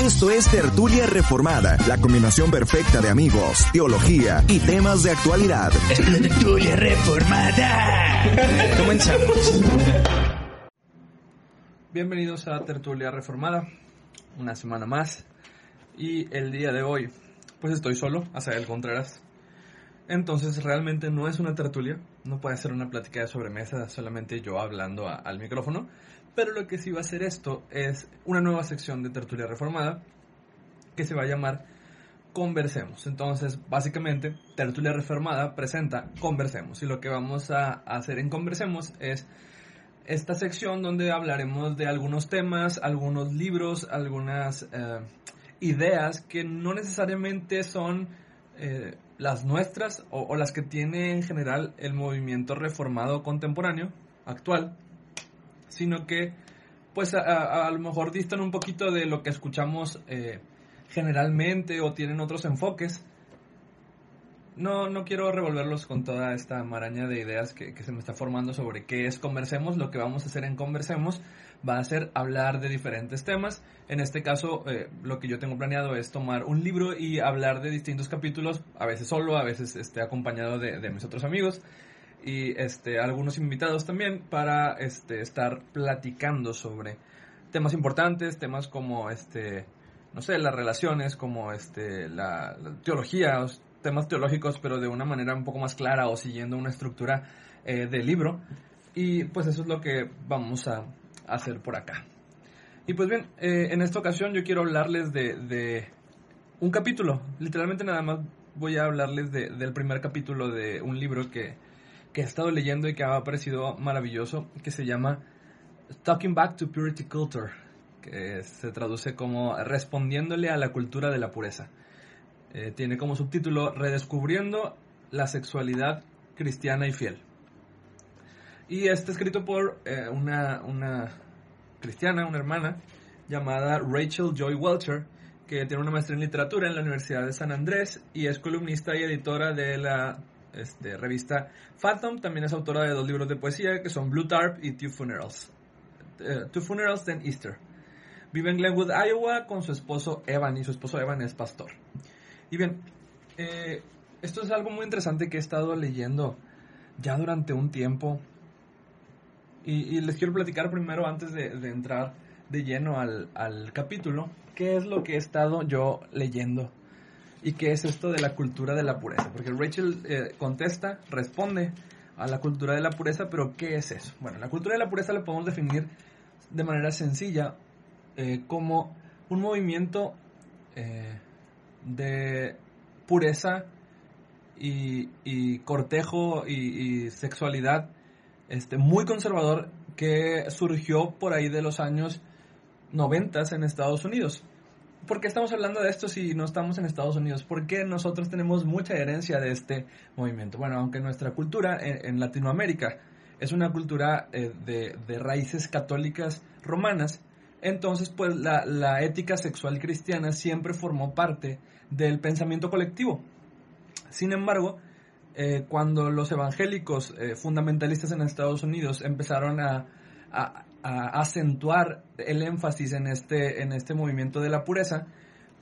Esto es Tertulia Reformada, la combinación perfecta de amigos, teología y temas de actualidad. Tertulia Reformada. Comenzamos. Bienvenidos a Tertulia Reformada, una semana más. Y el día de hoy, pues estoy solo, el Contreras. Entonces realmente no es una tertulia, no puede ser una plática de sobremesa, solamente yo hablando al micrófono. Pero lo que sí va a ser esto es una nueva sección de Tertulia Reformada que se va a llamar Conversemos. Entonces, básicamente, Tertulia Reformada presenta Conversemos. Y lo que vamos a hacer en Conversemos es esta sección donde hablaremos de algunos temas, algunos libros, algunas eh, ideas que no necesariamente son eh, las nuestras o, las que tiene en general el movimiento reformado contemporáneo, actual, sino que pues a, lo mejor distan un poquito de lo que escuchamos eh, generalmente o tienen otros enfoques. No, no quiero revolverlos con toda esta maraña de ideas que, se me está formando sobre qué es Conversemos. Lo que vamos a hacer en Conversemos va a ser hablar de diferentes temas. En este caso, eh, lo que yo tengo planeado es tomar un libro y hablar de distintos capítulos, a veces solo, a veces este, acompañado de, de mis otros amigos y este, algunos invitados también para este, estar platicando sobre temas importantes, temas como este, no sé, las relaciones, como este, la, teología, temas teológicos, pero de una manera un poco más clara o siguiendo una estructura eh, de libro. Y pues eso es lo que vamos a hacer por acá. Y pues bien, eh, en esta ocasión yo quiero hablarles de, de, un capítulo. Literalmente nada más voy a hablarles de, del primer capítulo de un libro que, que he estado leyendo y que ha parecido maravilloso, que se llama Talking Back to Purity Culture, que se traduce como Respondiéndole a la cultura de la pureza. Eh, tiene como subtítulo Redescubriendo la sexualidad cristiana y fiel. Y está escrito por eh, una, una cristiana, una hermana, llamada Rachel Joy Welcher, que tiene una maestría en literatura en la Universidad de San Andrés y es columnista y editora de la este, revista Phantom. También es autora de dos libros de poesía que son Blue Tarp y Two Funerals. Eh, Two Funerals, then Easter. Vive en Glenwood, Iowa, con su esposo Evan, y su esposo Evan es pastor. Y bien, eh, esto es algo muy interesante que he estado leyendo ya durante un tiempo. Y, les quiero platicar primero, antes de, entrar de lleno al, al capítulo, qué es lo que he estado yo leyendo ¿Y qué es esto de la cultura de la pureza? Porque Rachel eh, contesta, responde a la cultura de la pureza, pero ¿qué es eso? Bueno, la cultura de la pureza la podemos definir de manera sencilla eh, como un movimiento eh, de pureza y, cortejo y, y, sexualidad este, muy conservador que surgió por ahí de los años 90 en Estados Unidos. ¿Por qué estamos hablando de esto si no estamos en Estados Unidos? Porque nosotros tenemos mucha herencia de este movimiento. Bueno, aunque nuestra cultura en, Latinoamérica es una cultura eh, de, raíces católicas romanas, entonces pues la, ética sexual cristiana siempre formó parte del pensamiento colectivo. Sin embargo, eh, cuando los evangélicos eh, fundamentalistas en Estados Unidos empezaron a acentuar el énfasis en este, en este movimiento de la pureza,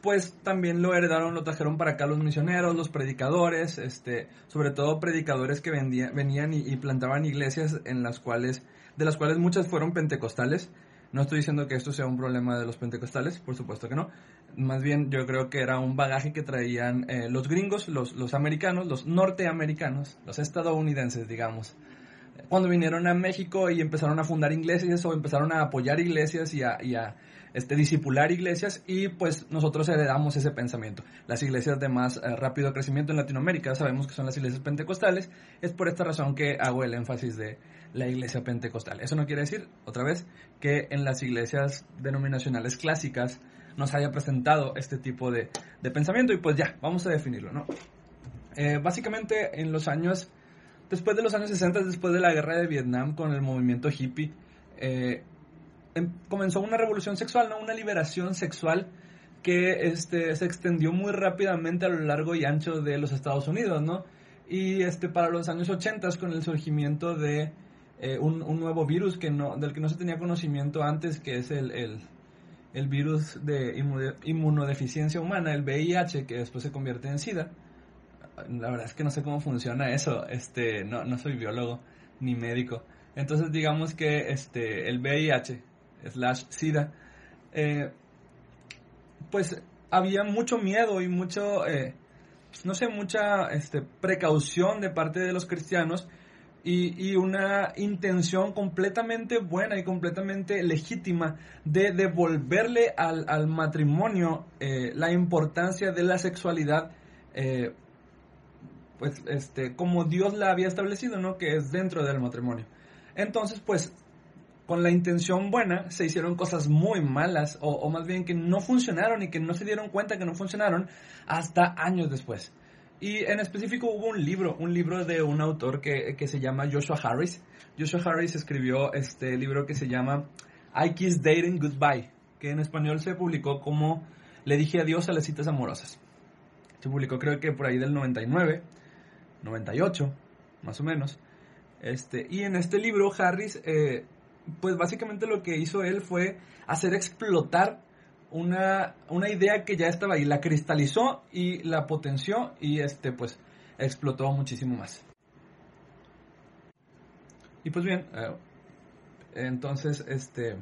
pues también lo heredaron, lo trajeron para acá los misioneros, los predicadores, este, sobre todo predicadores que venían y, plantaban iglesias en las cuales, de las cuales muchas fueron pentecostales. No estoy diciendo que esto sea un problema de los pentecostales, por supuesto que no. Más bien yo creo que era un bagaje que traían eh, los gringos, los, los americanos, los norteamericanos, los estadounidenses, digamos, cuando vinieron a México y empezaron a fundar iglesias o empezaron a apoyar iglesias y a, este, disipular iglesias y pues nosotros heredamos ese pensamiento. Las iglesias de más eh, rápido crecimiento en Latinoamérica sabemos que son las iglesias pentecostales, es por esta razón que hago el énfasis de la iglesia pentecostal. Eso no quiere decir, otra vez, que en las iglesias denominacionales clásicas nos haya presentado este tipo de, de pensamiento y pues ya, vamos a definirlo, ¿no? Eh, básicamente en los años después de los años 60, después de la guerra de Vietnam con el movimiento hippie, eh, em, comenzó una revolución sexual, ¿no? una liberación sexual que este, se extendió muy rápidamente a lo largo y ancho de los Estados Unidos, ¿no? Y este, para los años 80, con el surgimiento de eh, un, nuevo virus que no, del que no se tenía conocimiento antes, que es el, el virus de inmunodeficiencia humana, el VIH, que después se convierte en SIDA. La verdad es que no sé cómo funciona eso, este, no, no soy biólogo ni médico. Entonces digamos que este, el VIH slash SIDA, eh, pues había mucho miedo y mucho, eh, no sé, mucha este, precaución de parte de los cristianos y, una intención completamente buena y completamente legítima de devolverle al, matrimonio eh, la importancia de la sexualidad, pues, este, como Dios la había establecido, ¿no? Que es dentro del matrimonio. Entonces, pues, con la intención buena se hicieron cosas muy malas, o, más bien que no funcionaron y que no se dieron cuenta que no funcionaron hasta años después. Y en específico hubo un libro, un libro de un autor que, se llama Joshua Harris. Joshua Harris escribió este libro que se llama I Kiss Dating Goodbye, que en español se publicó como Le dije adiós a las citas amorosas. Se publicó creo que por ahí del 99, 98, más o menos. Este, y en este libro Harris, eh, pues básicamente lo que hizo él fue hacer explotar una, una idea que ya estaba ahí, la cristalizó y la potenció y este pues explotó muchísimo más. Y pues bien, eh, entonces este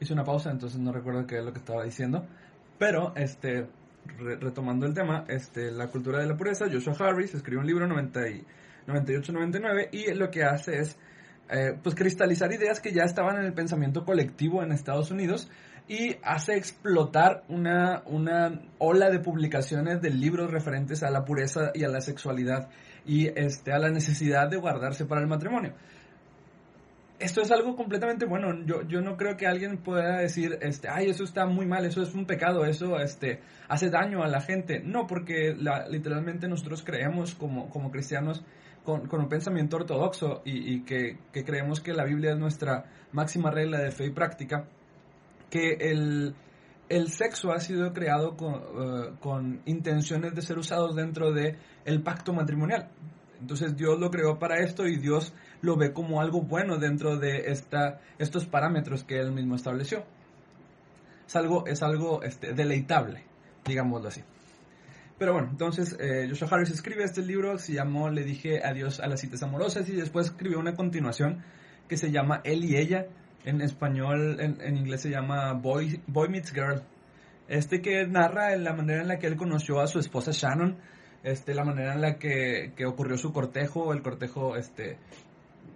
hice una pausa, entonces no recuerdo qué es lo que estaba diciendo, pero este retomando el tema, este la cultura de la pureza, Joshua Harris escribió un libro 98-99 y lo que hace es eh, pues cristalizar ideas que ya estaban en el pensamiento colectivo en Estados Unidos y hace explotar una, una ola de publicaciones de libros referentes a la pureza y a la sexualidad y este, a la necesidad de guardarse para el matrimonio. Esto es algo completamente bueno. Yo, yo no creo que alguien pueda decir, este, ay, eso está muy mal, eso es un pecado, eso este, hace daño a la gente. No, porque literalmente nosotros creemos como, como cristianos con, un pensamiento ortodoxo y, que, creemos que la Biblia es nuestra máxima regla de fe y práctica, que el, sexo ha sido creado eh, con, intenciones de ser usados dentro del el pacto matrimonial. Entonces Dios lo creó para esto y Dios lo ve como algo bueno dentro de esta, estos parámetros que Él mismo estableció. Es algo, es algo este, deleitable, digámoslo así. Pero bueno, entonces eh, Joshua Harris escribe este libro, se llamó Le dije adiós a las citas amorosas y después escribió una continuación que se llama Él y ella. En español, en, inglés se llama Boy, Boy Meets Girl. Este que narra la manera en la que él conoció a su esposa Shannon, este, la manera en la que, que ocurrió su cortejo, el cortejo este,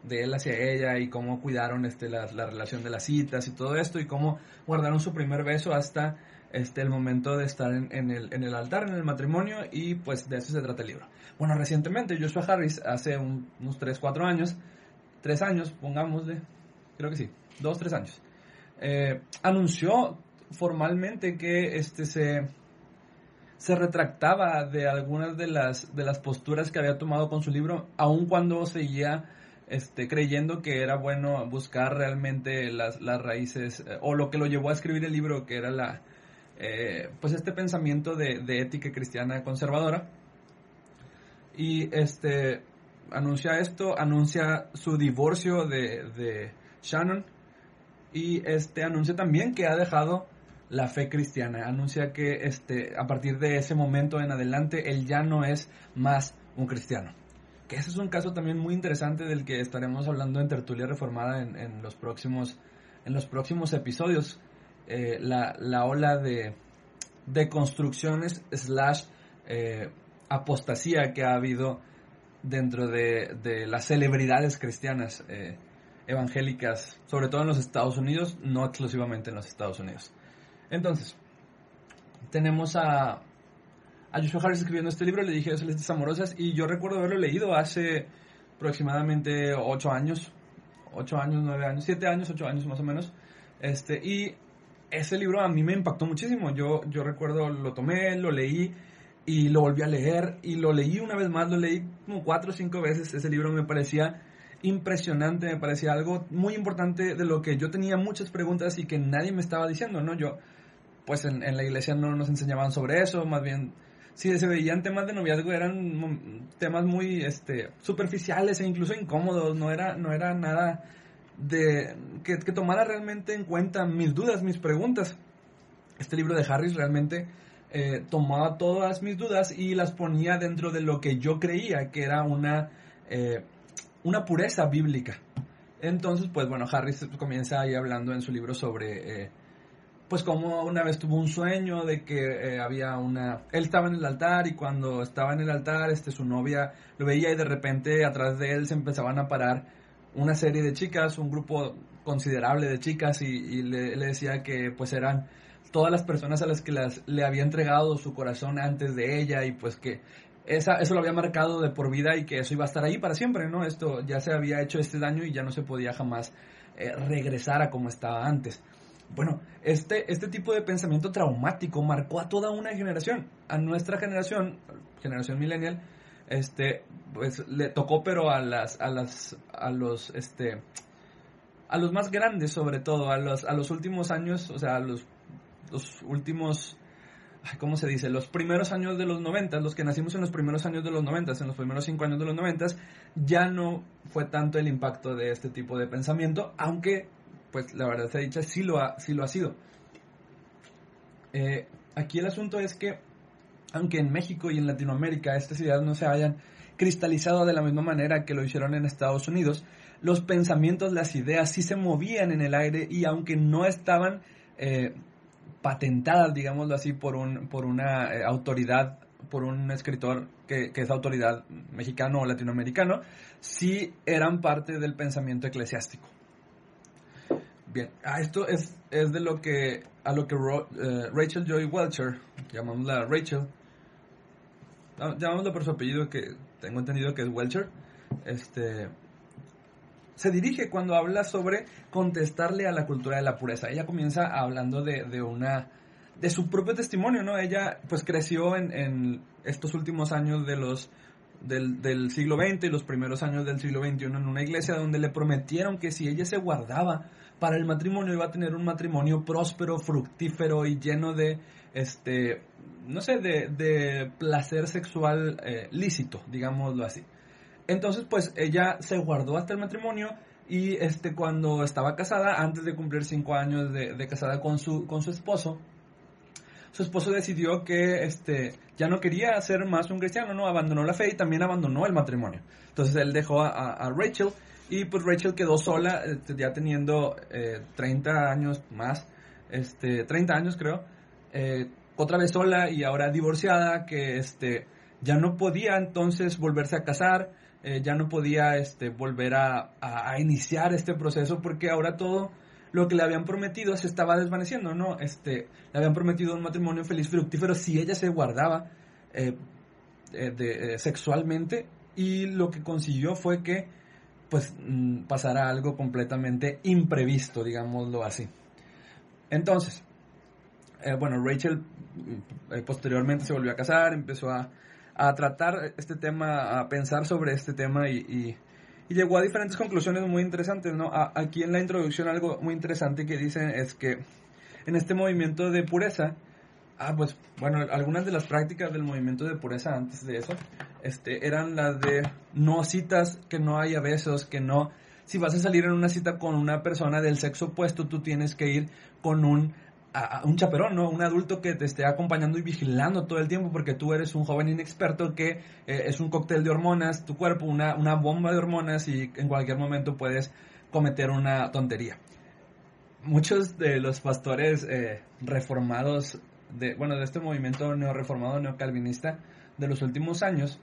de él hacia ella y cómo cuidaron este, la, la relación de las citas y todo esto y cómo guardaron su primer beso hasta este, el momento de estar en, el, en el altar, en el matrimonio, y pues de eso se trata el libro. Bueno, recientemente Joshua Harris, hace unos 3, 4 años, 3 años, pongámosle, creo que sí, 2, 3 años, eh, anunció formalmente que este se, se retractaba de algunas de las, de las posturas que había tomado con su libro, aun cuando seguía este, creyendo que era bueno buscar realmente las, las raíces, eh, o lo que lo llevó a escribir el libro, que era la, eh, pues este pensamiento de, ética cristiana conservadora. Y este anuncia esto, anuncia su divorcio de, Shannon y este anuncia también que ha dejado la fe cristiana. Anuncia que este, a partir de ese momento en adelante él ya no es más un cristiano. Que ese es un caso también muy interesante del que estaremos hablando en Tertulia Reformada en, en los, próximos, en los próximos episodios. Eh, la, la, ola de, de construcciones slash eh, apostasía que ha habido dentro de, de las celebridades cristianas eh, evangélicas, sobre todo en los Estados Unidos, no exclusivamente en los Estados Unidos. Entonces, tenemos a, a Joshua Harris escribiendo este libro, le dije Celestes Amorosas, y yo recuerdo haberlo leído hace aproximadamente 8 años, 8 años, 9 años, 7 años, 8 años más o menos. Este, y ese libro a mí me impactó muchísimo. Yo, yo recuerdo, lo tomé, lo leí y lo volví a leer y lo leí una vez más, lo leí como cuatro o cinco veces. Ese libro me parecía impresionante, me parecía algo muy importante de lo que yo tenía muchas preguntas y que nadie me estaba diciendo, ¿no? Yo, pues en la iglesia no nos enseñaban sobre eso, más bien, si se veían temas de noviazgo eran temas muy este, superficiales e incluso incómodos, no era, no era nada de que, que tomara realmente en cuenta mis dudas, mis preguntas. Este libro de Harris realmente eh, tomaba todas mis dudas y las ponía dentro de lo que yo creía que era una, eh, una pureza bíblica. Entonces, pues bueno, Harris comienza ahí hablando en su libro sobre, eh, pues como una vez tuvo un sueño de que había una, él estaba en el altar y cuando estaba en el altar, este, su novia lo veía y de repente atrás de él se empezaban a parar una serie de chicas, un grupo considerable de chicas y, le, le, decía que pues eran todas las personas a las que las, le había entregado su corazón antes de ella y pues que esa, eso lo había marcado de por vida y que eso iba a estar ahí para siempre, ¿no? Esto ya se había hecho este daño y ya no se podía jamás eh, regresar a como estaba antes. Bueno, este, este tipo de pensamiento traumático marcó a toda una generación. A nuestra generación, generación millennial, este, pues le tocó pero a las, a las, a los, este, a los más grandes sobre todo, a los, a los últimos años, o sea, a los los últimos, ¿cómo se dice? Los primeros años de los 90, los que nacimos en los primeros años de los 90, en los primeros cinco años de los 90, ya no fue tanto el impacto de este tipo de pensamiento, aunque, pues la verdad se ha dicho, sí lo ha, sí lo ha sido. Eh, aquí el asunto es que, aunque en México y en Latinoamérica estas ideas no se hayan cristalizado de la misma manera que lo hicieron en Estados Unidos, los pensamientos, las ideas sí se movían en el aire y aunque no estaban eh, patentadas, digámoslo así, por, un, por una eh, autoridad, por un escritor que, es autoridad mexicano o latinoamericano, sí eran parte del pensamiento eclesiástico. Bien, a esto es, es de lo que, a lo que eh, Rachel Joy Welcher, llamámosla Rachel, llamámosla por su apellido que tengo entendido que es Welcher, este, se dirige cuando habla sobre contestarle a la cultura de la pureza. Ella comienza hablando de, de una de su propio testimonio, ¿no? Ella pues creció en, en estos últimos años de los del, del, siglo XX y los primeros años del siglo XXI en una iglesia donde le prometieron que si ella se guardaba para el matrimonio iba a tener un matrimonio próspero, fructífero y lleno de, este, no sé, de, de placer sexual eh, lícito, digámoslo así. Entonces, pues ella se guardó hasta el matrimonio y este cuando estaba casada, antes de cumplir cinco años de, casada con su, con su esposo, su esposo decidió que este ya no quería ser más un cristiano, no abandonó la fe y también abandonó el matrimonio. Entonces él dejó a, Rachel y pues Rachel quedó sola, este, ya teniendo 30 eh, años más, este 30 años creo, eh, otra vez sola y ahora divorciada, que este ya no podía entonces volverse a casar eh, ya no podía este, volver a, iniciar este proceso porque ahora todo lo que le habían prometido se estaba desvaneciendo, ¿no? Este, le habían prometido un matrimonio feliz, fructífero, si ella se guardaba eh, eh, sexualmente y lo que consiguió fue que pues mm, pasara algo completamente imprevisto, digámoslo así. Entonces, bueno, Rachel mm, posteriormente se volvió a casar, empezó a, a tratar este tema, a pensar sobre este tema y, llegó a diferentes conclusiones muy interesantes, ¿no? aquí en la introducción algo muy interesante que dicen es que en este movimiento de pureza, ah, pues, bueno, algunas de las prácticas del movimiento de pureza antes de eso, este, eran las de no citas, que no haya besos, que no, si vas a salir en una cita con una persona del sexo opuesto, tú tienes que ir con un a, un chaperón, ¿no? Un adulto que te esté acompañando y vigilando todo el tiempo porque tú eres un joven inexperto que eh, es un cóctel de hormonas, tu cuerpo, una, una bomba de hormonas y en cualquier momento puedes cometer una tontería. Muchos de los pastores eh, reformados, de, bueno, de este movimiento neoreformado, neocalvinista de los últimos años,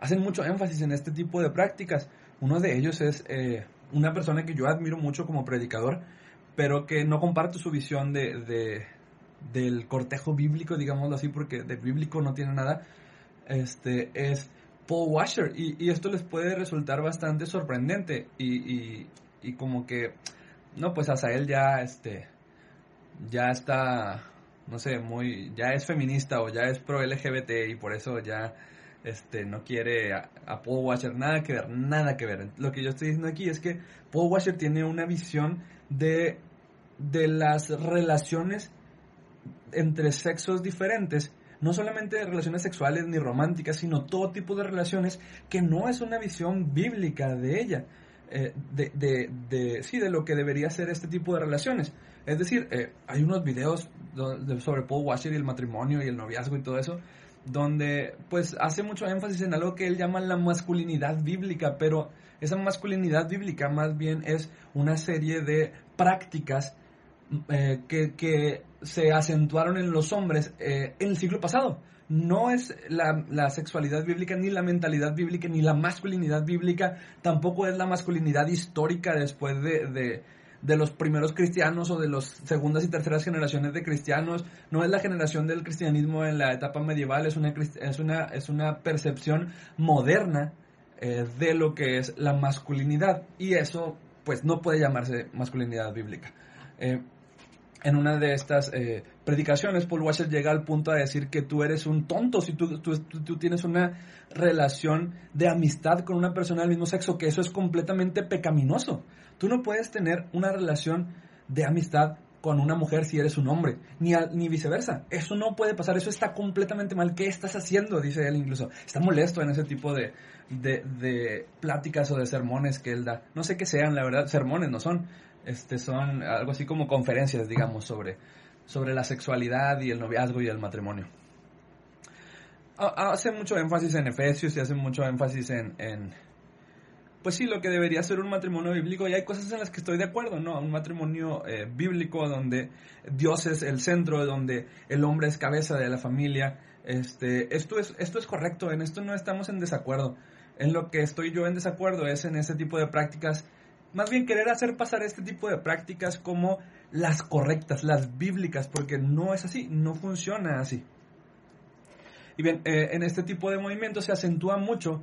hacen mucho énfasis en este tipo de prácticas. Uno de ellos es eh, una persona que yo admiro mucho como predicador, pero que no comparte su visión de, del cortejo bíblico, digámoslo así, porque de bíblico no tiene nada, este, es Paul Washer. Y, esto les puede resultar bastante sorprendente y, y, como que, no, pues él ya, este, ya está, no sé, muy, ya es feminista o ya es pro LGBT y por eso ya este, no quiere a, Paul Washer nada que ver, nada que ver. Lo que yo estoy diciendo aquí es que Paul Washer tiene una visión de, de las relaciones entre sexos diferentes, no solamente relaciones sexuales ni románticas, sino todo tipo de relaciones que no es una visión bíblica de ella. Eh, de, de, de, sí, de lo que debería ser este tipo de relaciones. Es decir, eh, hay unos videos sobre Paul Washer y el matrimonio y el noviazgo y todo eso, donde pues hace mucho énfasis en algo que él llama la masculinidad bíblica, pero esa masculinidad bíblica más bien es una serie de prácticas eh, que, que, se acentuaron en los hombres eh, en el siglo pasado. No es la, sexualidad bíblica, ni la mentalidad bíblica, ni la masculinidad bíblica, tampoco es la masculinidad histórica después de, de, de los primeros cristianos o de las segundas y terceras generaciones de cristianos. No es la generación del cristianismo en la etapa medieval, es una, es una, es una percepción moderna eh, de lo que es la masculinidad. Y eso, pues, no puede llamarse masculinidad bíblica. Eh, en una de estas eh, predicaciones, Paul Washer llega al punto de decir que tú eres un tonto si tú, tú, tú, tienes una relación de amistad con una persona del mismo sexo, que eso es completamente pecaminoso. Tú no puedes tener una relación de amistad con una mujer si eres un hombre, ni, ni viceversa. Eso no puede pasar, eso está completamente mal. ¿Qué estás haciendo? Dice él incluso. Está molesto en ese tipo de, de pláticas o de sermones que él da. No sé qué sean, la verdad, sermones no son este, son algo así como conferencias, digamos, sobre, sobre la sexualidad y el noviazgo y el matrimonio. Hace mucho énfasis en Efesios y hace mucho énfasis en, en, pues sí, lo que debería ser un matrimonio bíblico. Y hay cosas en las que estoy de acuerdo, ¿no? Un matrimonio eh, bíblico donde Dios es el centro, donde el hombre es cabeza de la familia. Este, esto, es, esto es correcto, en esto no estamos en desacuerdo. En lo que estoy yo en desacuerdo es en ese tipo de prácticas más bien querer hacer pasar este tipo de prácticas como las correctas, las bíblicas, porque no es así, no funciona así. Y bien, eh, en este tipo de movimientos se acentúa mucho.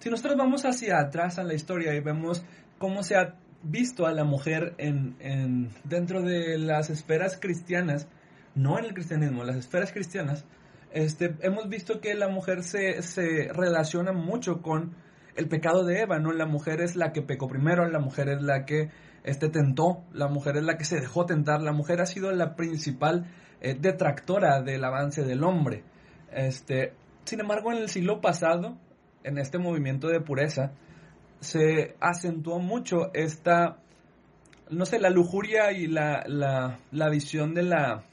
Si nosotros vamos hacia atrás en la historia y vemos cómo se ha visto a la mujer en, en, dentro de las esferas cristianas, no en el cristianismo, en las esferas cristianas, este, hemos visto que la mujer se, se relaciona mucho con el pecado de Eva, ¿no? La mujer es la que pecó primero, la mujer es la que este, tentó, la mujer es la que se dejó tentar, la mujer ha sido la principal eh, detractora del avance del hombre. Este, sin embargo, en el siglo pasado, en este movimiento de pureza, se acentuó mucho esta, no sé, la lujuria y la, la, la visión de la,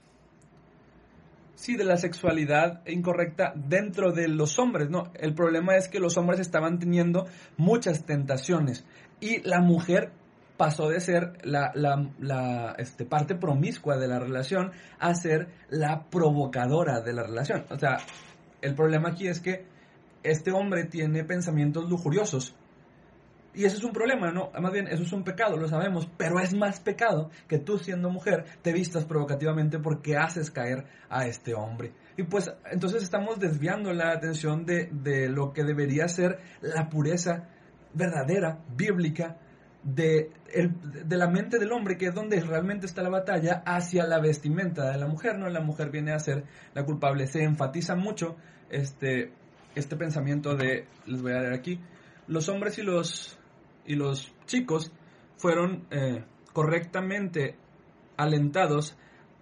sí, de la sexualidad incorrecta dentro de los hombres, ¿no? El problema es que los hombres estaban teniendo muchas tentaciones y la mujer pasó de ser la, la, este, parte promiscua de la relación a ser la provocadora de la relación. O sea, el problema aquí es que este hombre tiene pensamientos lujuriosos y eso es un problema, ¿no? Más bien, eso es un pecado, lo sabemos, pero es más pecado que tú siendo mujer te vistas provocativamente porque haces caer a este hombre. Y pues entonces estamos desviando la atención de, de lo que debería ser la pureza verdadera, bíblica, de, el, de, la mente del hombre, que es donde realmente está la batalla, hacia la vestimenta de la mujer, ¿no? La mujer viene a ser la culpable. Se enfatiza mucho este, este pensamiento de, les voy a leer aquí, los hombres y los y los chicos fueron eh, correctamente alentados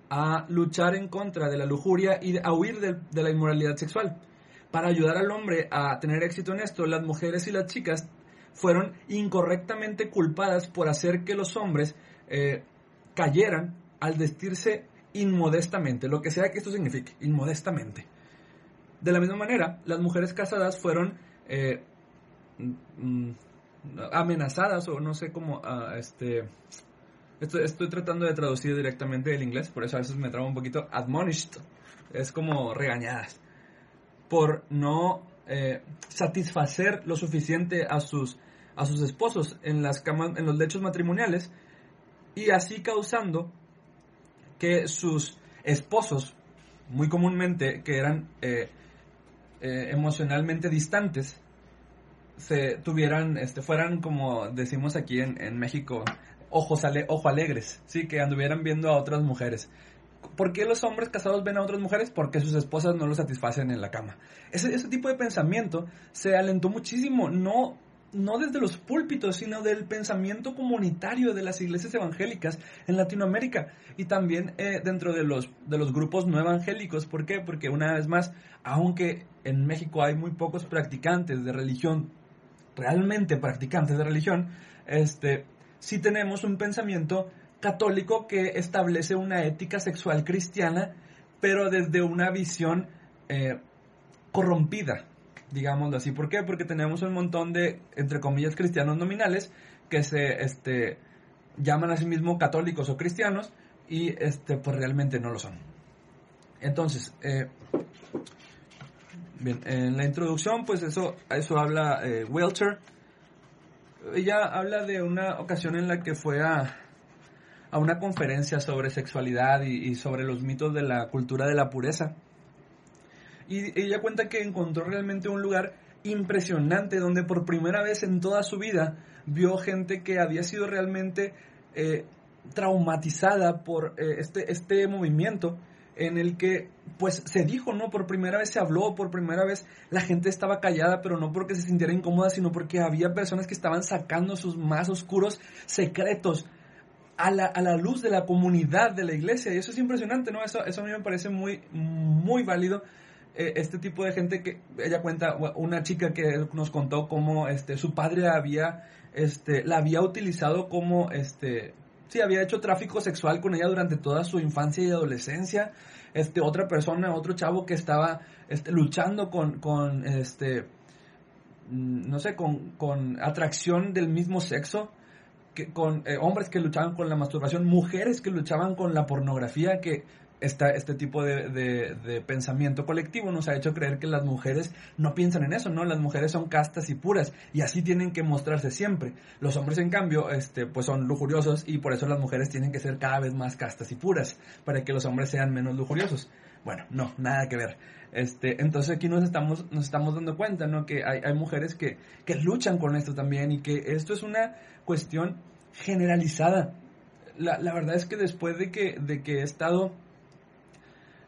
a luchar en contra de la lujuria y a huir de, la inmoralidad sexual. Para ayudar al hombre a tener éxito en esto, las mujeres y las chicas fueron incorrectamente culpadas por hacer que los hombres eh, cayeran al vestirse inmodestamente, lo que sea que esto signifique, inmodestamente. De la misma manera, las mujeres casadas fueron eh, amenazadas o no sé cómo, uh, este, estoy, estoy, tratando de traducir directamente del inglés, por eso a veces me trabo un poquito, admonished, es como regañadas, por no eh, satisfacer lo suficiente a sus, a sus esposos en, las camas, en los lechos matrimoniales y así causando que sus esposos, muy comúnmente que eran eh, eh, emocionalmente distantes, se tuvieran, este, fueran como decimos aquí en, en México, ojos ale, ojo alegres, sí, que anduvieran viendo a otras mujeres. ¿Por qué los hombres casados ven a otras mujeres? Porque sus esposas no los satisfacen en la cama. Ese, ese tipo de pensamiento se alentó muchísimo, no, no desde los púlpitos, sino del pensamiento comunitario de las iglesias evangélicas en Latinoamérica y también eh, dentro de los, de los grupos no evangélicos. ¿Por qué? Porque una vez más, aunque en México hay muy pocos practicantes de religión realmente practicantes de religión, este, sí tenemos un pensamiento católico que establece una ética sexual cristiana, pero desde una visión eh, corrompida, digámoslo así. ¿Por qué? Porque tenemos un montón de, entre comillas, cristianos nominales que se este, llaman a sí mismos católicos o cristianos y este, pues realmente no lo son. Entonces, eh, bien, en la introducción, pues eso, eso habla eh. Ella habla de una ocasión en la que fue a, a una conferencia sobre sexualidad y, y, sobre los mitos de la cultura de la pureza. Y ella cuenta que encontró realmente un lugar impresionante donde por primera vez en toda su vida vio gente que había sido realmente eh, traumatizada por eh, este, este movimiento en el que pues se dijo, ¿no? Por primera vez se habló, por primera vez la gente estaba callada, pero no porque se sintiera incómoda, sino porque había personas que estaban sacando sus más oscuros secretos a la, a la luz de la comunidad de la iglesia. Y eso es impresionante, ¿no? Eso, eso a mí me parece muy, muy válido. Eh, este tipo de gente que ella cuenta, una chica que nos contó cómo este, su padre había, este, la había utilizado como, este, sí, había hecho tráfico sexual con ella durante toda su infancia y adolescencia. Este, otra persona, otro chavo que estaba este, luchando con, con, este, mm, no sé, con, con atracción del mismo sexo. Que, con eh, hombres que luchaban con la masturbación, mujeres que luchaban con la pornografía, que esta, este tipo de, de, de, pensamiento colectivo nos ha hecho creer que las mujeres no piensan en eso, ¿no? Las mujeres son castas y puras y así tienen que mostrarse siempre. Los hombres, en cambio, este, pues son lujuriosos y por eso las mujeres tienen que ser cada vez más castas y puras para que los hombres sean menos lujuriosos. Bueno, no, nada que ver. Este, entonces aquí nos estamos, nos estamos dando cuenta, ¿no? Que hay, hay mujeres que, que luchan con esto también y que esto es una cuestión generalizada. La, la verdad es que después de que, de que he estado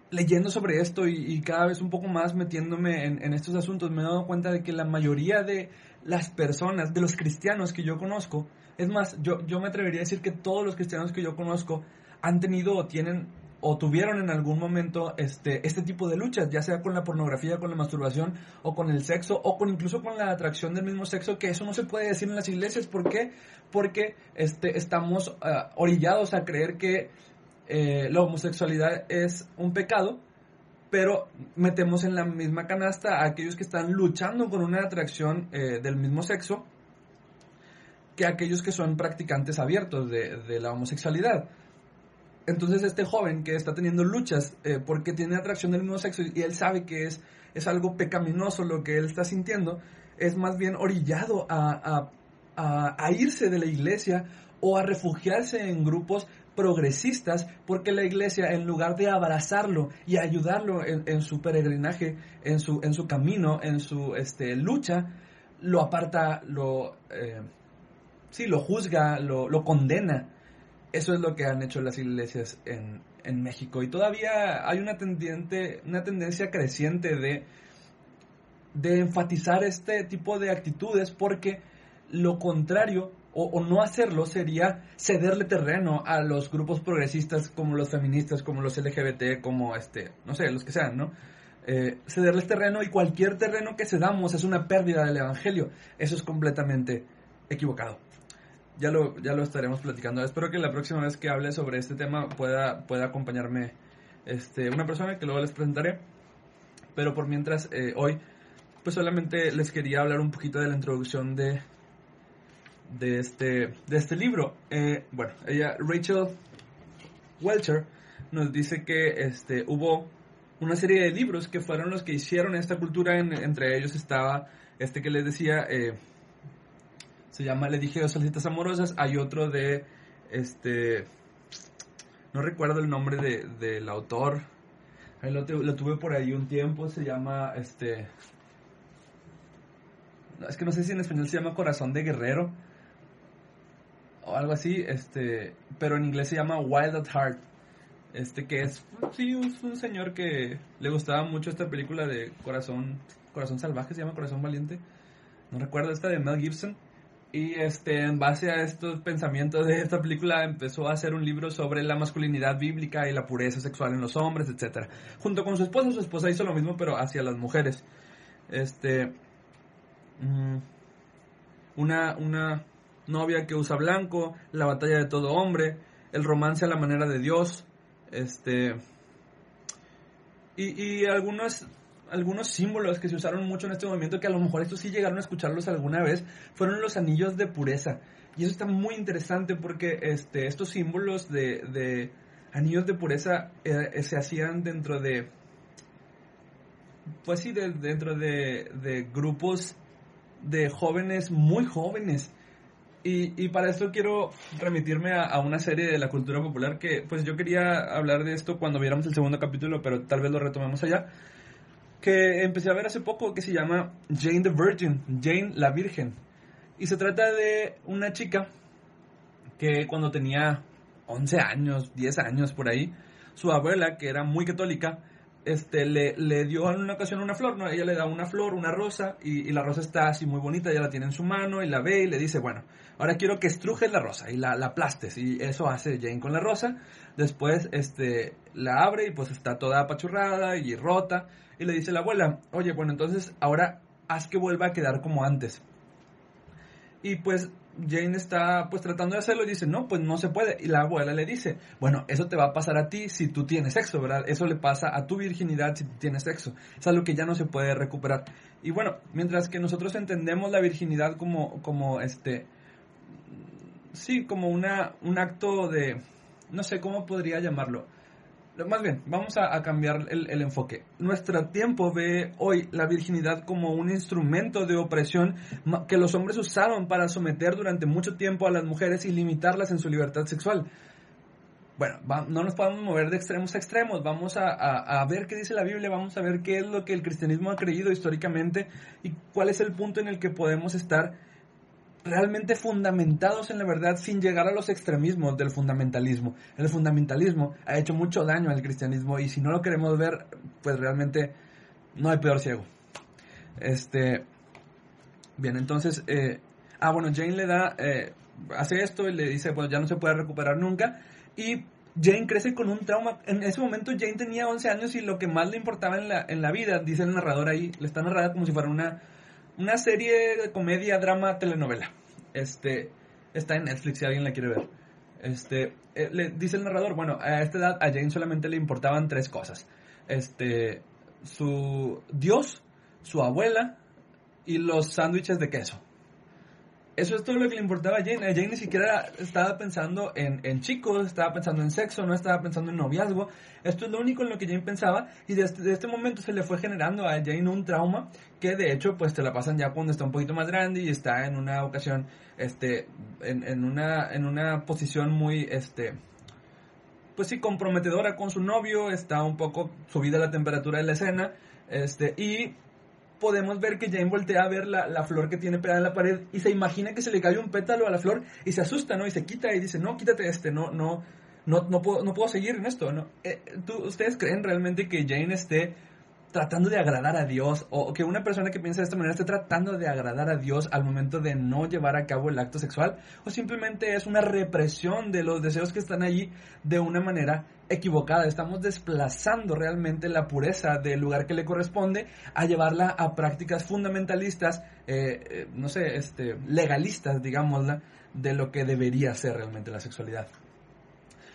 leyendo sobre esto y, y, cada vez un poco más metiéndome en, en, estos asuntos, me he dado cuenta de que la mayoría de las personas, de los cristianos que yo conozco, es más, yo, yo me atrevería a decir que todos los cristianos que yo conozco han tenido o tienen o tuvieron en algún momento este, este tipo de luchas, ya sea con la pornografía, con la masturbación, o con el sexo, o con incluso con la atracción del mismo sexo, que eso no se puede decir en las iglesias. ¿Por qué? Porque este, estamos uh, orillados a creer que eh, la homosexualidad es un pecado, pero metemos en la misma canasta a aquellos que están luchando con una atracción eh, del mismo sexo que aquellos que son practicantes abiertos de, la homosexualidad. Entonces este joven que está teniendo luchas eh, porque tiene atracción del mismo sexo y él sabe que es, es algo pecaminoso lo que él está sintiendo, es más bien orillado a, a, a, a irse de la iglesia o a refugiarse en grupos progresistas porque la iglesia en lugar de abrazarlo y ayudarlo en, su peregrinaje, en su, en su camino, en su este, lucha, lo aparta, lo, eh, sí, lo juzga, lo, lo, condena. Eso es lo que han hecho las iglesias en, en México. Y todavía hay una, tendiente, una tendencia creciente de, de enfatizar este tipo de actitudes porque lo contrario o, no hacerlo sería cederle terreno a los grupos progresistas como los feministas, como los LGBT, como este, no sé, los que sean, ¿no? Eh, cederles terreno y cualquier terreno que cedamos es una pérdida del Evangelio. Eso es completamente equivocado. Ya lo, ya lo estaremos platicando. Espero que la próxima vez que hable sobre este tema pueda, pueda acompañarme este, una persona que luego les presentaré. Pero por mientras, eh, hoy, pues solamente les quería hablar un poquito de la introducción de de este, de este libro. Eh, bueno, ella, Rachel Welcher, nos dice que este, hubo una serie de libros que fueron los que hicieron esta cultura, en, entre ellos estaba este que les decía, eh, se llama Le dije dos solicitas amorosas, hay otro de, este, no recuerdo el nombre de, del autor, ahí lo, lo, tuve por ahí un tiempo, se llama, este, es que no sé si en español se llama Corazón de Guerrero, o algo así, este, pero en inglés se llama Wild at Heart. Este que es sí, un, señor que le gustaba mucho esta película de Corazón Corazón Salvaje, se llama Corazón Valiente. No recuerdo esta de Mel Gibson. Y este en base a estos pensamientos de esta película empezó a hacer un libro sobre la masculinidad bíblica y la pureza sexual en los hombres, etcétera. Junto con su esposa, su esposa hizo lo mismo pero hacia las mujeres. Este mmm, una, una novia que usa blanco, la batalla de todo hombre, el romance a la manera de Dios, este y, y algunos algunos símbolos que se usaron mucho en este movimiento que a lo mejor estos sí llegaron a escucharlos alguna vez fueron los anillos de pureza. Y eso está muy interesante porque este estos símbolos de, de anillos de pureza eh, se hacían dentro de pues sí de- dentro de, de grupos de jóvenes muy jóvenes y, para esto quiero remitirme a, a una serie de la cultura popular que pues yo quería hablar de esto cuando viéramos el segundo capítulo, pero tal vez lo retomemos allá. Que empecé a ver hace poco que se llama Jane the Virgin, Jane la Virgen. Y se trata de una chica que cuando tenía 11 años, 10 años por ahí, su abuela, que era muy católica, este, le, le dio en una ocasión una flor, ¿no? Ella le da una flor, una rosa, y, la rosa está así muy bonita, ella la tiene en su mano y la ve y le dice, bueno, ahora quiero que estrujes la rosa y la, la aplastes. Y eso hace Jane con la rosa. Después este, la abre y pues está toda apachurrada y rota. Y le dice la abuela, oye, bueno, entonces ahora haz que vuelva a quedar como antes. Y pues Jane está pues tratando de hacerlo y dice, no, pues no se puede. Y la abuela le dice, bueno, eso te va a pasar a ti si tú tienes sexo, ¿verdad? Eso le pasa a tu virginidad si tú tienes sexo. Es algo que ya no se puede recuperar. Y bueno, mientras que nosotros entendemos la virginidad como, como este, sí, como una, un acto de, no sé cómo podría llamarlo. Más bien, vamos a, cambiar el, enfoque. Nuestro tiempo ve hoy la virginidad como un instrumento de opresión que los hombres usaron para someter durante mucho tiempo a las mujeres y limitarlas en su libertad sexual. Bueno, no nos podemos mover de extremos a extremos, vamos a- a ver qué dice la Biblia, vamos a ver qué es lo que el cristianismo ha creído históricamente y cuál es el punto en el que podemos estar realmente fundamentados en la verdad sin llegar a los extremismos del fundamentalismo. El fundamentalismo ha hecho mucho daño al cristianismo y si no lo queremos ver, pues realmente no hay peor ciego. Este, bien, entonces, eh, ah, bueno, Jane le da, eh, hace esto y le dice, pues ya no se puede recuperar nunca y Jane crece con un trauma. En ese momento Jane tenía 11 años y lo que más le importaba en la, en la vida, dice el narrador ahí, le está narrada como si fuera una, una serie de comedia, drama, telenovela. Este, está en Netflix si alguien la quiere ver. Este, eh, le dice el narrador, bueno, a esta edad a Jane solamente le importaban tres cosas. Este, su Dios, su abuela y los sándwiches de queso. Eso es todo lo que le importaba a Jane. Jane ni siquiera estaba pensando en, en chicos, estaba pensando en sexo, no estaba pensando en noviazgo. Esto es lo único en lo que Jane pensaba y desde de este momento se le fue generando a Jane un trauma que de hecho pues te la pasan ya cuando está un poquito más grande y está en una ocasión, este, en, en una, en una posición muy, este, pues sí, comprometedora con su novio, está un poco subida la temperatura de la escena, este, y podemos ver que Jane voltea a ver la, la flor que tiene pegada en la pared y se imagina que se le cae un pétalo a la flor y se asusta, ¿no? Y se quita y dice, no, quítate este, no, no, no, no puedo, no puedo seguir en esto, ¿no? Eh, ¿tú, ¿Ustedes creen realmente que Jane esté tratando de agradar a Dios o que una persona que piensa de esta manera esté tratando de agradar a Dios al momento de no llevar a cabo el acto sexual o simplemente es una represión de los deseos que están allí de una manera equivocada. Estamos desplazando realmente la pureza del lugar que le corresponde a llevarla a prácticas fundamentalistas, eh, eh, no sé, este, legalistas, digámosla, de lo que debería ser realmente la sexualidad.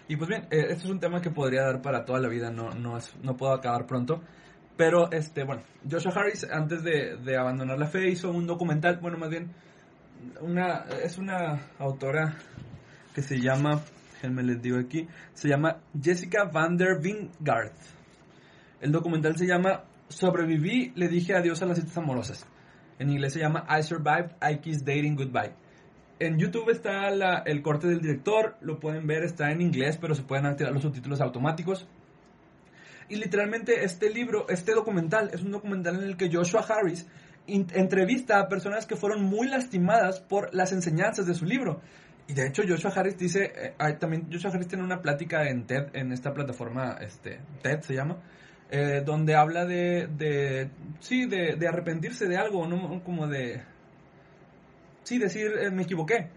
Y pues bien, eh, este es un tema que podría dar para toda la vida, no, no, es, no puedo acabar pronto. Pero, este, bueno, Joshua Harris, antes de, de abandonar la fe, hizo un documental, bueno, más bien, una, es una autora que se llama, déjenme les digo aquí, se llama Jessica van der. El documental se llama Sobreviví, le dije adiós a las citas amorosas. En inglés se llama I Survived, I Kissed Dating Goodbye. En YouTube está la- el corte del director, lo pueden ver, está en inglés, pero se pueden activar los subtítulos automáticos. Y literalmente este libro, este documental, es un documental en el que Joshua Harris entrevista a personas que fueron muy lastimadas por las enseñanzas de su libro. Y de hecho Joshua Harris dice, eh, también Joshua Harris tiene una plática en TED, en esta plataforma, este, TED se llama, eh, donde habla de, de sí, de, de arrepentirse de algo, ¿no? como de, sí, decir, eh, me equivoqué.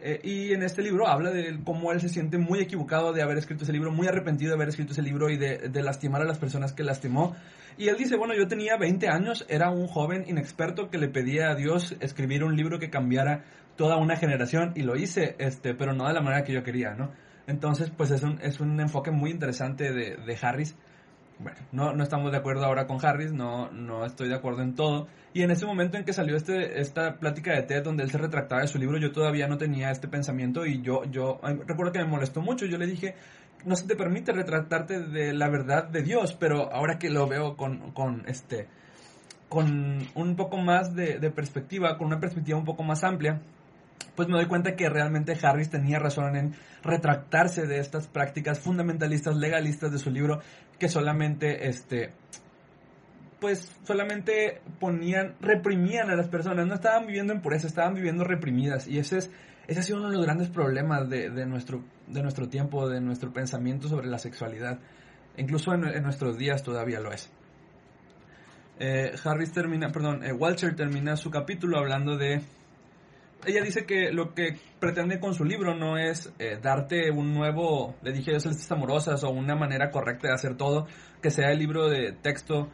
Eh, y en este libro habla de cómo él se siente muy equivocado de haber escrito ese libro, muy arrepentido de haber escrito ese libro y de, de lastimar a las personas que lastimó. Y él dice, bueno, yo tenía 20 años, era un joven inexperto que le pedía a Dios escribir un libro que cambiara toda una generación y lo hice, este, pero no de la manera que yo quería, ¿no? Entonces, pues es un, es un enfoque muy interesante de, de Harris. Bueno, no, no estamos de acuerdo ahora con Harris, no, no estoy de acuerdo en todo. Y en ese momento en que salió este, esta plática de TED donde él se retractaba de su libro, yo todavía no tenía este pensamiento y yo, yo recuerdo que me molestó mucho. Yo le dije, no se te permite retractarte de la verdad de Dios, pero ahora que lo veo con, con este con un poco más de, de perspectiva, con una perspectiva un poco más amplia, pues me doy cuenta que realmente Harris tenía razón en retractarse de estas prácticas fundamentalistas, legalistas de su libro, que solamente, este, pues solamente ponían, reprimían a las personas, no estaban viviendo en pureza, estaban viviendo reprimidas, y ese es, ese ha sido uno de los grandes problemas de, nuestro, de nuestro tiempo, de nuestro pensamiento sobre la sexualidad, incluso en, nuestros días todavía lo es. Eh, Harris termina, perdón, eh, Walter termina su capítulo hablando de ella dice que lo que pretende con su libro no es eh, darte un nuevo, le dije yo, celestes amorosas o una manera correcta de hacer todo, que sea el libro de texto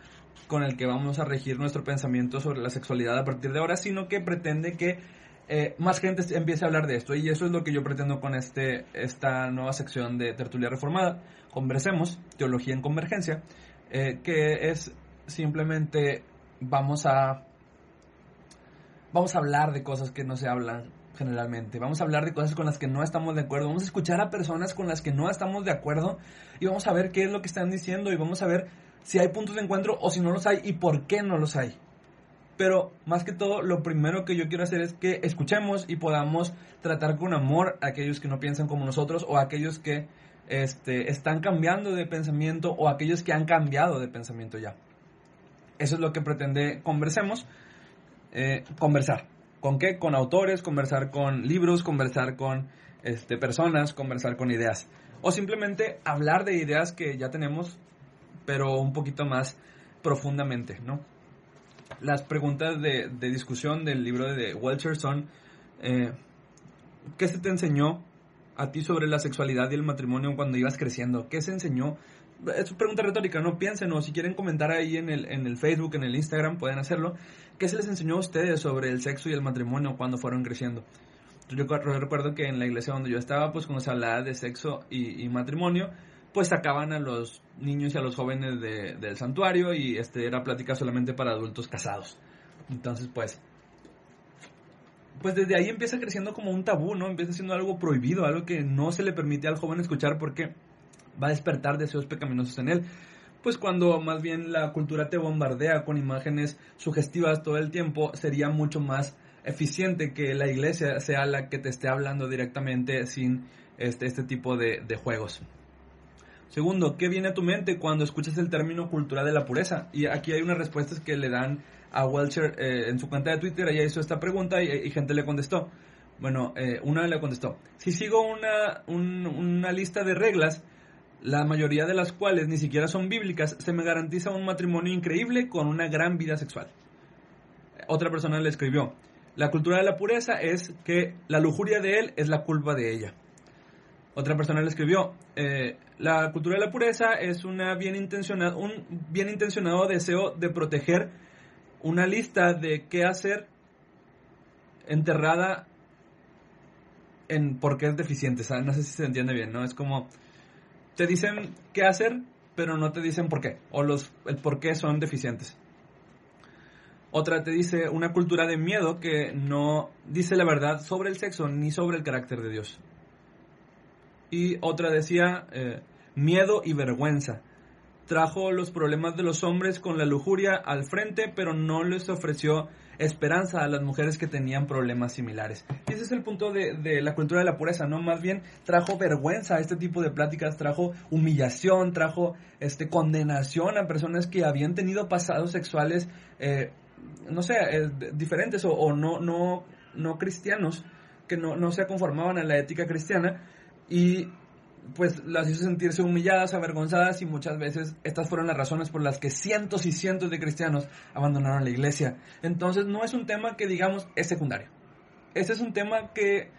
con el que vamos a regir nuestro pensamiento sobre la sexualidad a partir de ahora, sino que pretende que eh, más gente empiece a hablar de esto. Y eso es lo que yo pretendo con este, esta nueva sección de Tertulia Reformada. Conversemos, Teología en Convergencia, eh, que es simplemente vamos a vamos a hablar de cosas que no se hablan generalmente. Vamos a hablar de cosas con las que no estamos de acuerdo. Vamos a escuchar a personas con las que no estamos de acuerdo y vamos a ver qué es lo que están diciendo y vamos a ver si hay puntos de encuentro o si no los hay y por qué no los hay. Pero más que todo, lo primero que yo quiero hacer es que escuchemos y podamos tratar con amor a aquellos que no piensan como nosotros o a aquellos que este, están cambiando de pensamiento o aquellos que han cambiado de pensamiento ya. Eso es lo que pretende conversemos. Eh, conversar. ¿Con qué? Con autores, conversar con libros, conversar con este, personas, conversar con ideas. O simplemente hablar de ideas que ya tenemos, pero un poquito más profundamente, ¿no? Las preguntas de, de discusión del libro de Welcher son, eh, ¿qué se te enseñó a ti sobre la sexualidad y el matrimonio cuando ibas creciendo? ¿Qué se enseñó? Es pregunta retórica, no piensen, o si quieren comentar ahí en el, en el Facebook, en el Instagram, pueden hacerlo. ¿Qué se les enseñó a ustedes sobre el sexo y el matrimonio cuando fueron creciendo? Yo recuerdo que en la iglesia donde yo estaba, pues cuando se hablaba de sexo y, matrimonio, pues sacaban a los niños y a los jóvenes del santuario y este era plática solamente para adultos casados. Entonces, pues, pues desde ahí empieza creciendo como un tabú, ¿no? Empieza siendo algo prohibido, algo que no se le permite al joven escuchar porque va a despertar deseos pecaminosos en él pues cuando más bien la cultura te bombardea con imágenes sugestivas todo el tiempo, sería mucho más eficiente que la iglesia sea la que te esté hablando directamente sin este, este tipo de, juegos. Segundo, ¿qué viene a tu mente cuando escuchas el término cultura de la pureza? Y aquí hay unas respuestas que le dan a Welcher eh, en su cuenta de Twitter. Ella hizo esta pregunta y, gente le contestó. Bueno, eh, una le contestó. Si sigo una, una lista de reglas, la mayoría de las cuales ni siquiera son bíblicas, se me garantiza un matrimonio increíble con una gran vida sexual. Otra persona le escribió, la cultura de la pureza es que la lujuria de él es la culpa de ella. Otra persona le escribió, eh, la cultura de la pureza es una un bien intencionado deseo de proteger una lista de qué hacer enterrada en por qué es deficiente. No sé si se entiende bien, ¿no? Es como te dicen qué hacer, pero no te dicen por qué, o los, el por qué son deficientes. Otra te dice una cultura de miedo que no dice la verdad sobre el sexo ni sobre el carácter de Dios. Y otra decía eh, miedo y vergüenza. Trajo los problemas de los hombres con la lujuria al frente, pero no les ofreció esperanza a las mujeres que tenían problemas similares. Y ese es el punto de, la cultura de la pureza, ¿no? Más bien trajo vergüenza a este tipo de pláticas, trajo humillación, trajo este, condenación a personas que habían tenido pasados sexuales, eh, no sé, eh, diferentes o, o, no, no, no cristianos, que no, no se conformaban a la ética cristiana. Y pues las hizo sentirse humilladas, avergonzadas y muchas veces estas fueron las razones por las que cientos y cientos de cristianos abandonaron la iglesia. Entonces no es un tema que digamos es secundario. Este es un tema que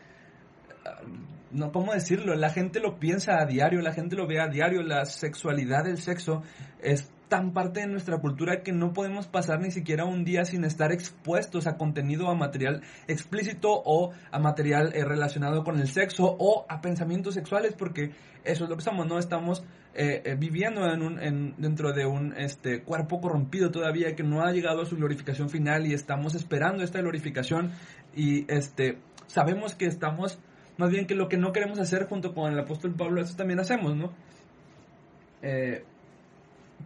no, ¿cómo decirlo? La gente lo piensa a diario, la gente lo ve a diario, la sexualidad, el sexo es tan parte de nuestra cultura que no podemos pasar ni siquiera un día sin estar expuestos a contenido, a material explícito o a material eh, relacionado con el sexo o a pensamientos sexuales, porque eso es lo que estamos, ¿no? Estamos eh, eh, viviendo en un, en, dentro de un este, cuerpo corrompido todavía que no ha llegado a su glorificación final y estamos esperando esta glorificación y este, sabemos que estamos, más bien que lo que no queremos hacer junto con el apóstol Pablo, eso también hacemos, ¿no? Eh,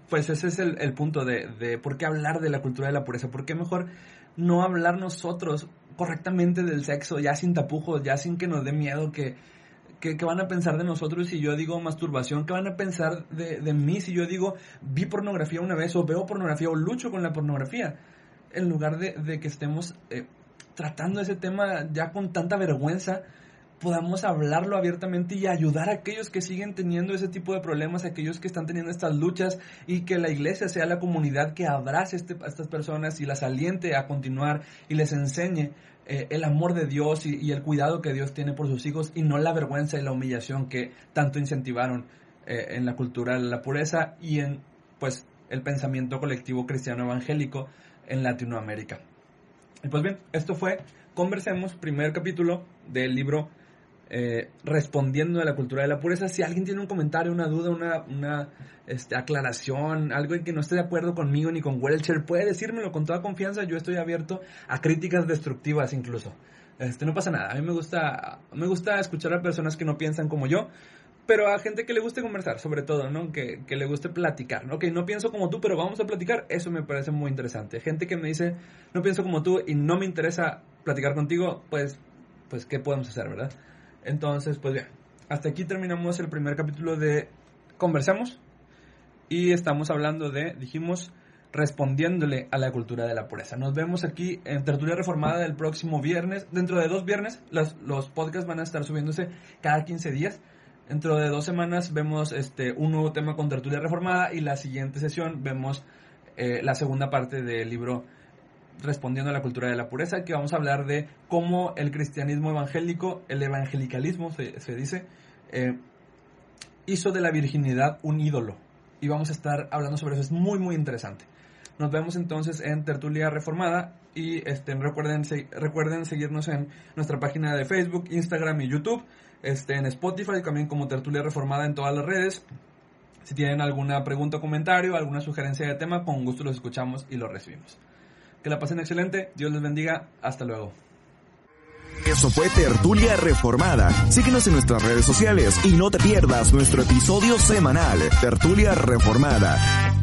pues ese es el, punto de, de, por qué hablar de la cultura de la pureza, por qué mejor no hablar nosotros correctamente del sexo, ya sin tapujos, ya sin que nos dé miedo que, que, van a pensar de nosotros si yo digo masturbación, qué van a pensar de, de, mí si yo digo vi pornografía una vez o veo pornografía o lucho con la pornografía, en lugar de, de que estemos eh, tratando ese tema ya con tanta vergüenza podamos hablarlo abiertamente y ayudar a aquellos que siguen teniendo ese tipo de problemas, aquellos que están teniendo estas luchas y que la iglesia sea la comunidad que abrace este, a estas personas y las aliente a continuar y les enseñe eh, el amor de Dios y, el cuidado que Dios tiene por sus hijos y no la vergüenza y la humillación que tanto incentivaron eh, en la cultura de la pureza y en pues el pensamiento colectivo cristiano evangélico en Latinoamérica. Y pues bien, esto fue Conversemos, primer capítulo del libro eh, respondiendo a la cultura de la pureza. Si alguien tiene un comentario, una duda, una, una este, aclaración, algo en que no esté de acuerdo conmigo ni con Welcher, puede decírmelo con toda confianza. Yo estoy abierto a críticas destructivas incluso. Este, no pasa nada. A mí me gusta, me gusta escuchar a personas que no piensan como yo, pero a gente que le guste conversar, sobre todo, ¿no? Que, que le guste platicar, ¿no? Que no pienso como tú, pero vamos a platicar. Eso me parece muy interesante. Gente que me dice, no pienso como tú y no me interesa platicar contigo, pues, pues, ¿qué podemos hacer, verdad? Entonces, pues bien, hasta aquí terminamos el primer capítulo de Conversemos y estamos hablando de, dijimos, respondiéndole a la cultura de la pureza. Nos vemos aquí en Tertulia Reformada el próximo viernes. Dentro de dos viernes, los, los podcasts van a estar subiéndose cada 15 días. Dentro de dos semanas vemos este, un nuevo tema con Tertulia Reformada y la siguiente sesión vemos eh, la segunda parte del libro respondiendo a la cultura de la pureza, que vamos a hablar de cómo el cristianismo evangélico, el evangelicalismo se, dice, eh, hizo de la virginidad un ídolo. Y vamos a estar hablando sobre eso, es muy, muy interesante. Nos vemos entonces en Tertulia Reformada y este, recuerden, recuerden seguirnos en nuestra página de Facebook, Instagram y YouTube, este, en Spotify también como Tertulia Reformada en todas las redes. Si tienen alguna pregunta o comentario, alguna sugerencia de tema, con gusto los escuchamos y los recibimos. Que la pasen excelente. Dios les bendiga. Hasta luego. Eso fue Tertulia Reformada. Síguenos en nuestras redes sociales y no te pierdas nuestro episodio semanal, Tertulia Reformada.